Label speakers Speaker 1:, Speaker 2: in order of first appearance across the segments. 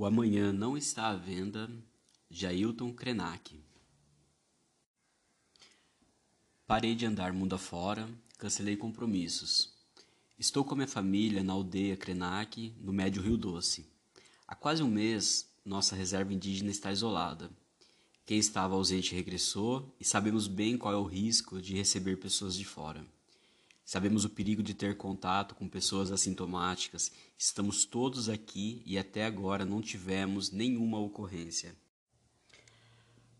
Speaker 1: O Amanhã Não Está à Venda, Jailton Krenak. Parei de andar mundo afora, cancelei compromissos. Estou com minha família na aldeia Krenak, no médio Rio Doce. Há quase um mês, nossa reserva indígena está isolada. Quem estava ausente regressou e sabemos bem qual é o risco de receber pessoas de fora. Sabemos o perigo de ter contato com pessoas assintomáticas. Estamos todos aqui e até agora não tivemos nenhuma ocorrência.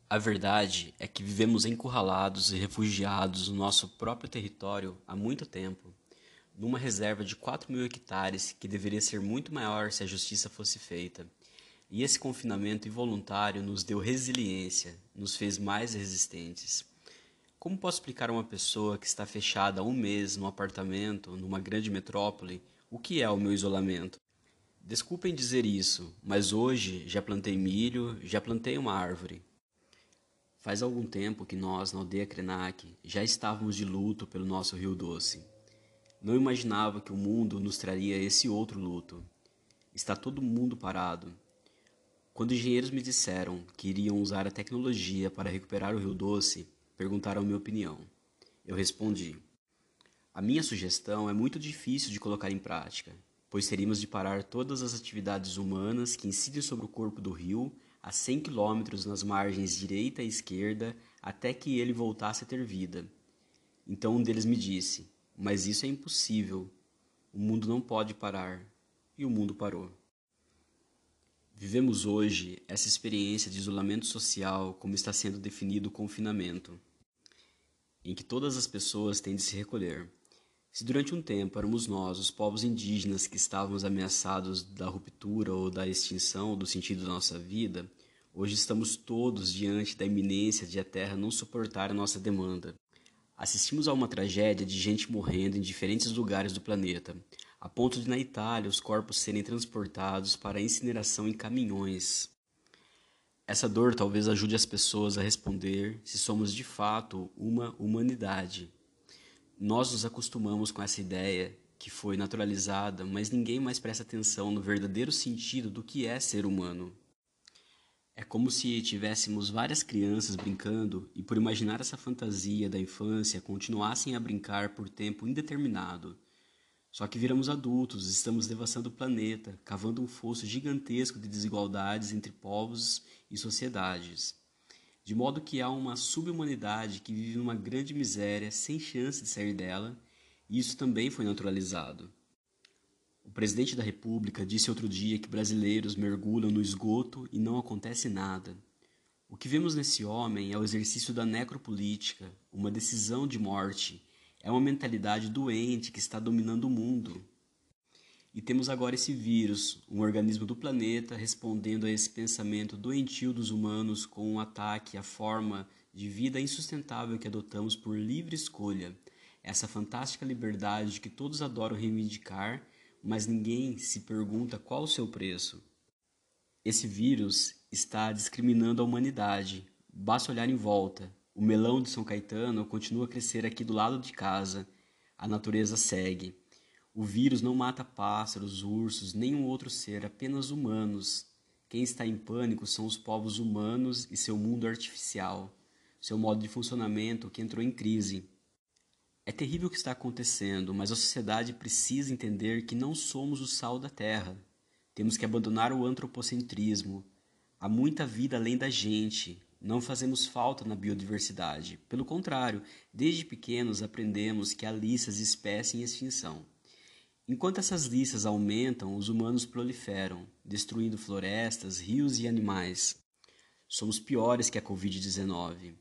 Speaker 1: A verdade é que vivemos encurralados e refugiados no nosso próprio território há muito tempo, numa reserva de 4 mil hectares que deveria ser muito maior se a justiça fosse feita. E esse confinamento involuntário nos deu resiliência, nos fez mais resistentes. Como posso explicar a uma pessoa que está fechada há um mês num apartamento, numa grande metrópole, o que é o meu isolamento? Desculpem dizer isso, mas hoje já plantei milho, já plantei uma árvore. Faz algum tempo que nós, na aldeia Krenak, já estávamos de luto pelo nosso Rio Doce. Não imaginava que o mundo nos traria esse outro luto. Está todo mundo parado. Quando engenheiros me disseram que iriam usar a tecnologia para recuperar o Rio Doce, perguntaram minha opinião. Eu respondi: A minha sugestão é muito difícil de colocar em prática, pois teríamos de parar todas as atividades humanas que incidem sobre o corpo do rio a 100 quilômetros nas margens direita e esquerda até que ele voltasse a ter vida. Então um deles me disse: Mas isso é impossível. O mundo não pode parar. E o mundo parou. Vivemos hoje essa experiência de isolamento social como está sendo definido o confinamento em que todas as pessoas têm de se recolher. Se durante um tempo éramos nós, os povos indígenas, que estávamos ameaçados da ruptura ou da extinção do sentido da nossa vida, hoje estamos todos diante da iminência de a Terra não suportar a nossa demanda. Assistimos a uma tragédia de gente morrendo em diferentes lugares do planeta, a ponto de na Itália os corpos serem transportados para incineração em caminhões. Essa dor talvez ajude as pessoas a responder se somos de fato uma humanidade. Nós nos acostumamos com essa ideia que foi naturalizada, mas ninguém mais presta atenção no verdadeiro sentido do que é ser humano. É como se tivéssemos várias crianças brincando e, por imaginar essa fantasia da infância, continuassem a brincar por tempo indeterminado só que viramos adultos, estamos devastando o planeta, cavando um fosso gigantesco de desigualdades entre povos e sociedades. De modo que há uma subhumanidade que vive numa grande miséria sem chance de sair dela, e isso também foi naturalizado. O presidente da República disse outro dia que brasileiros mergulham no esgoto e não acontece nada. O que vemos nesse homem é o exercício da necropolítica, uma decisão de morte é uma mentalidade doente que está dominando o mundo. E temos agora esse vírus, um organismo do planeta, respondendo a esse pensamento doentio dos humanos com um ataque à forma de vida insustentável que adotamos por livre escolha. Essa fantástica liberdade que todos adoram reivindicar, mas ninguém se pergunta qual o seu preço. Esse vírus está discriminando a humanidade. Basta olhar em volta. O melão de São Caetano continua a crescer aqui do lado de casa. A natureza segue. O vírus não mata pássaros, ursos, nenhum outro ser, apenas humanos. Quem está em pânico são os povos humanos e seu mundo artificial, seu modo de funcionamento que entrou em crise. É terrível o que está acontecendo, mas a sociedade precisa entender que não somos o sal da terra. Temos que abandonar o antropocentrismo. Há muita vida além da gente, não fazemos falta na biodiversidade. Pelo contrário, desde pequenos aprendemos que há listas de espécies em extinção. Enquanto essas listas aumentam, os humanos proliferam, destruindo florestas, rios e animais. Somos piores que a Covid-19.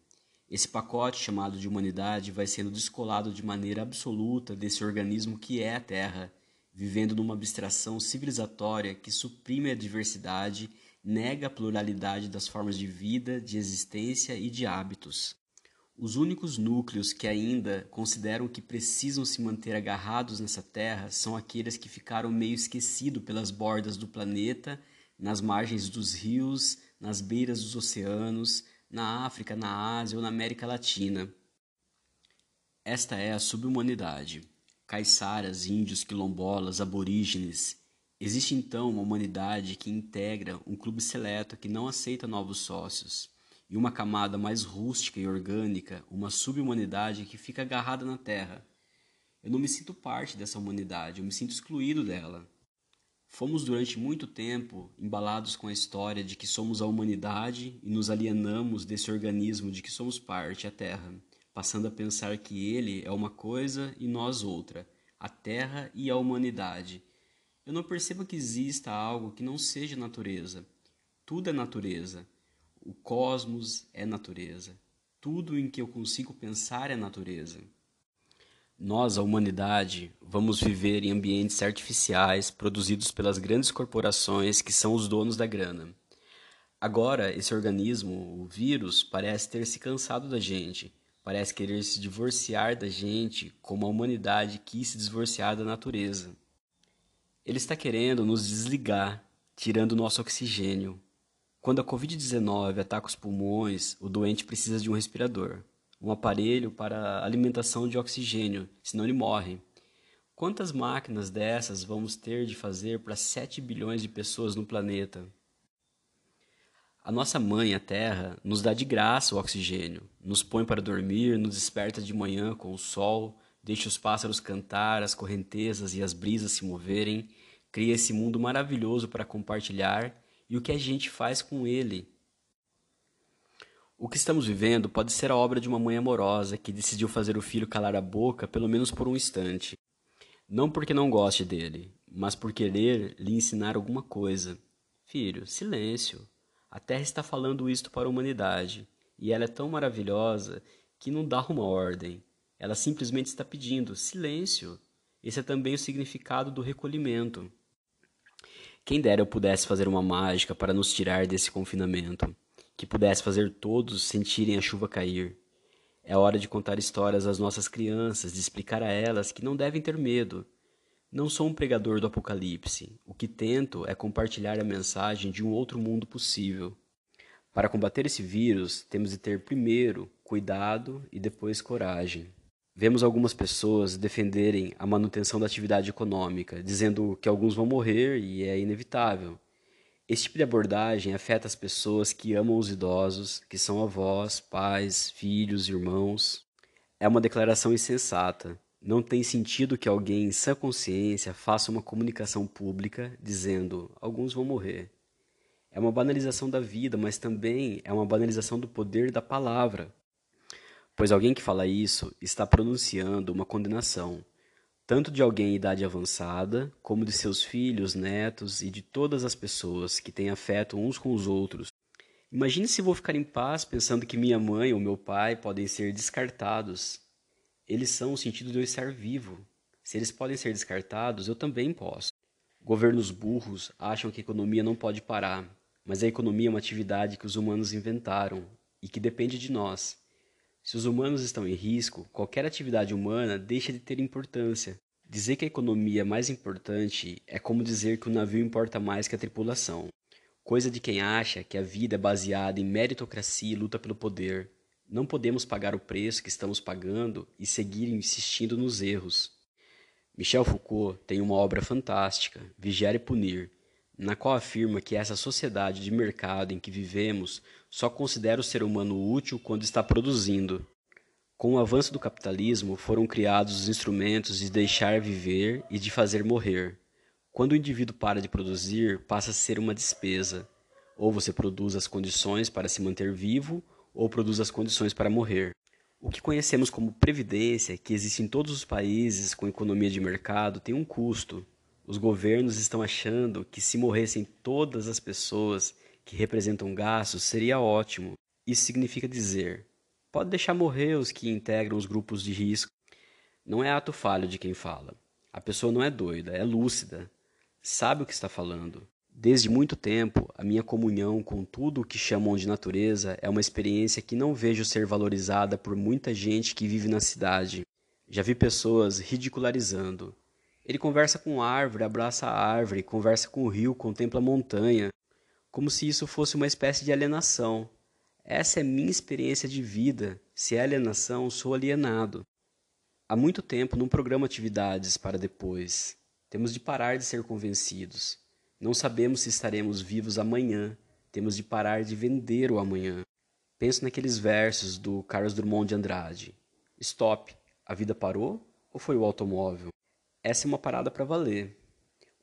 Speaker 1: Esse pacote chamado de humanidade vai sendo descolado de maneira absoluta desse organismo que é a Terra, vivendo numa abstração civilizatória que suprime a diversidade nega a pluralidade das formas de vida, de existência e de hábitos. Os únicos núcleos que ainda consideram que precisam se manter agarrados nessa terra são aqueles que ficaram meio esquecidos pelas bordas do planeta, nas margens dos rios, nas beiras dos oceanos, na África, na Ásia ou na América Latina. Esta é a subhumanidade. Caiçaras, índios, quilombolas, aborígenes, Existe então uma humanidade que integra um clube seleto que não aceita novos sócios, e uma camada mais rústica e orgânica, uma subhumanidade que fica agarrada na terra. Eu não me sinto parte dessa humanidade, eu me sinto excluído dela. Fomos durante muito tempo embalados com a história de que somos a humanidade e nos alienamos desse organismo de que somos parte, a Terra, passando a pensar que ele é uma coisa e nós outra, a Terra e a humanidade eu não percebo que exista algo que não seja natureza. Tudo é natureza. O cosmos é natureza. Tudo em que eu consigo pensar é natureza. Nós, a humanidade, vamos viver em ambientes artificiais produzidos pelas grandes corporações que são os donos da grana. Agora, esse organismo, o vírus, parece ter se cansado da gente, parece querer se divorciar da gente como a humanidade quis se divorciar da natureza. Ele está querendo nos desligar, tirando nosso oxigênio. Quando a Covid-19 ataca os pulmões, o doente precisa de um respirador, um aparelho para alimentação de oxigênio, senão ele morre. Quantas máquinas dessas vamos ter de fazer para 7 bilhões de pessoas no planeta? A nossa mãe, a Terra, nos dá de graça o oxigênio, nos põe para dormir, nos desperta de manhã com o sol, deixa os pássaros cantar, as correntezas e as brisas se moverem, cria esse mundo maravilhoso para compartilhar e o que a gente faz com ele. O que estamos vivendo pode ser a obra de uma mãe amorosa que decidiu fazer o filho calar a boca pelo menos por um instante. Não porque não goste dele, mas por querer lhe ensinar alguma coisa. Filho, silêncio. A Terra está falando isto para a humanidade, e ela é tão maravilhosa que não dá uma ordem. Ela simplesmente está pedindo silêncio. Esse é também o significado do recolhimento. Quem dera eu pudesse fazer uma mágica para nos tirar desse confinamento, que pudesse fazer todos sentirem a chuva cair. É hora de contar histórias às nossas crianças, de explicar a elas que não devem ter medo. Não sou um pregador do apocalipse. O que tento é compartilhar a mensagem de um outro mundo possível. Para combater esse vírus, temos de ter primeiro cuidado e depois coragem. Vemos algumas pessoas defenderem a manutenção da atividade econômica, dizendo que alguns vão morrer e é inevitável. Esse tipo de abordagem afeta as pessoas que amam os idosos, que são avós, pais, filhos, irmãos. É uma declaração insensata. Não tem sentido que alguém em sã consciência faça uma comunicação pública dizendo alguns vão morrer. É uma banalização da vida, mas também é uma banalização do poder da palavra pois alguém que fala isso está pronunciando uma condenação, tanto de alguém em idade avançada, como de seus filhos, netos e de todas as pessoas que têm afeto uns com os outros. Imagine se vou ficar em paz pensando que minha mãe ou meu pai podem ser descartados. Eles são o sentido de eu estar vivo. Se eles podem ser descartados, eu também posso. Governos burros acham que a economia não pode parar, mas a economia é uma atividade que os humanos inventaram e que depende de nós. Se os humanos estão em risco, qualquer atividade humana deixa de ter importância. Dizer que a economia é mais importante é como dizer que o navio importa mais que a tripulação. Coisa de quem acha que a vida é baseada em meritocracia e luta pelo poder. Não podemos pagar o preço que estamos pagando e seguir insistindo nos erros. Michel Foucault tem uma obra fantástica, Vigiar e Punir, na qual afirma que essa sociedade de mercado em que vivemos só considera o ser humano útil quando está produzindo. Com o avanço do capitalismo, foram criados os instrumentos de deixar viver e de fazer morrer. Quando o indivíduo para de produzir, passa a ser uma despesa. Ou você produz as condições para se manter vivo, ou produz as condições para morrer. O que conhecemos como previdência, que existe em todos os países com economia de mercado, tem um custo, os governos estão achando que se morressem todas as pessoas que representam gastos seria ótimo. Isso significa dizer: pode deixar morrer os que integram os grupos de risco. Não é ato falho de quem fala. A pessoa não é doida, é lúcida, sabe o que está falando. Desde muito tempo, a minha comunhão com tudo o que chamam de natureza é uma experiência que não vejo ser valorizada por muita gente que vive na cidade. Já vi pessoas ridicularizando, ele conversa com a árvore, abraça a árvore, conversa com o rio, contempla a montanha, como se isso fosse uma espécie de alienação. Essa é minha experiência de vida. Se é alienação, sou alienado. Há muito tempo não programo atividades para depois. Temos de parar de ser convencidos. Não sabemos se estaremos vivos amanhã. Temos de parar de vender o amanhã. Penso naqueles versos do Carlos Drummond de Andrade. Stop. A vida parou ou foi o automóvel? Essa é uma parada para valer.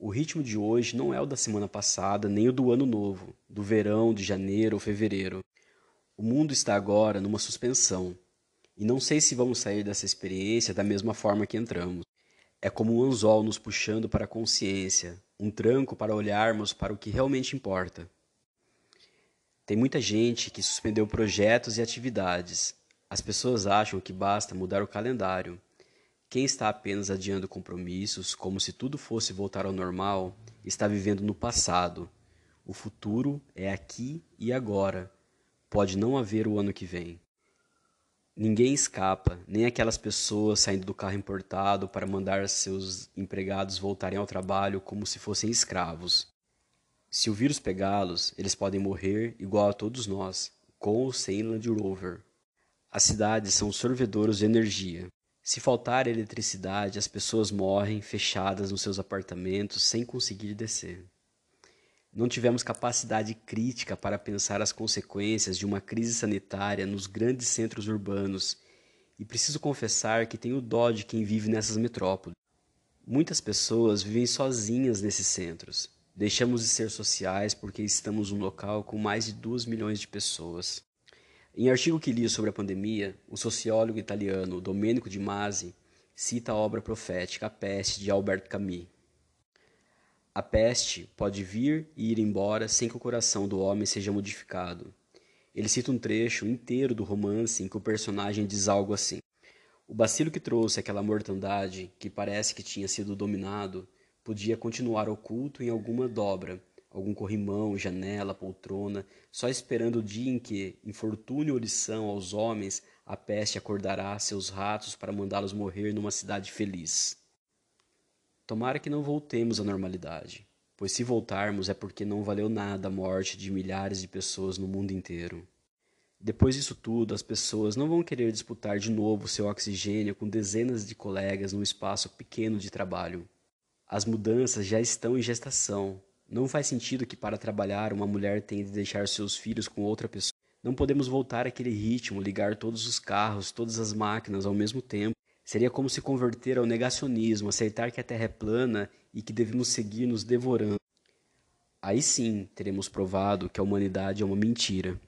Speaker 1: O ritmo de hoje não é o da semana passada, nem o do ano novo, do verão, de janeiro ou fevereiro. O mundo está agora numa suspensão. E não sei se vamos sair dessa experiência da mesma forma que entramos. É como um anzol nos puxando para a consciência, um tranco para olharmos para o que realmente importa. Tem muita gente que suspendeu projetos e atividades. As pessoas acham que basta mudar o calendário. Quem está apenas adiando compromissos, como se tudo fosse voltar ao normal, está vivendo no passado. O futuro é aqui e agora. Pode não haver o ano que vem. Ninguém escapa, nem aquelas pessoas saindo do carro importado para mandar seus empregados voltarem ao trabalho como se fossem escravos. Se o vírus pegá-los, eles podem morrer igual a todos nós, com ou sem Land Rover. As cidades são sorvedouros de energia. Se faltar eletricidade, as pessoas morrem fechadas nos seus apartamentos sem conseguir descer. Não tivemos capacidade crítica para pensar as consequências de uma crise sanitária nos grandes centros urbanos, e preciso confessar que tenho dó de quem vive nessas metrópoles. Muitas pessoas vivem sozinhas nesses centros. Deixamos de ser sociais porque estamos num local com mais de 2 milhões de pessoas. Em artigo que li sobre a pandemia, o sociólogo italiano Domenico Di Masi cita a obra profética A Peste de Albert Camus. A peste pode vir e ir embora sem que o coração do homem seja modificado. Ele cita um trecho inteiro do romance em que o personagem diz algo assim: O bacilo que trouxe aquela mortandade, que parece que tinha sido dominado, podia continuar oculto em alguma dobra, algum corrimão, janela, poltrona, só esperando o dia em que, infortúnio ou lição aos homens, a peste acordará seus ratos para mandá-los morrer numa cidade feliz. Tomara que não voltemos à normalidade, pois se voltarmos é porque não valeu nada a morte de milhares de pessoas no mundo inteiro. Depois disso tudo, as pessoas não vão querer disputar de novo seu oxigênio com dezenas de colegas num espaço pequeno de trabalho. As mudanças já estão em gestação. Não faz sentido que para trabalhar uma mulher tenha de deixar seus filhos com outra pessoa. Não podemos voltar àquele ritmo, ligar todos os carros, todas as máquinas ao mesmo tempo Seria como se converter ao negacionismo, aceitar que a Terra é plana e que devemos seguir nos devorando. Aí sim teremos provado que a humanidade é uma mentira.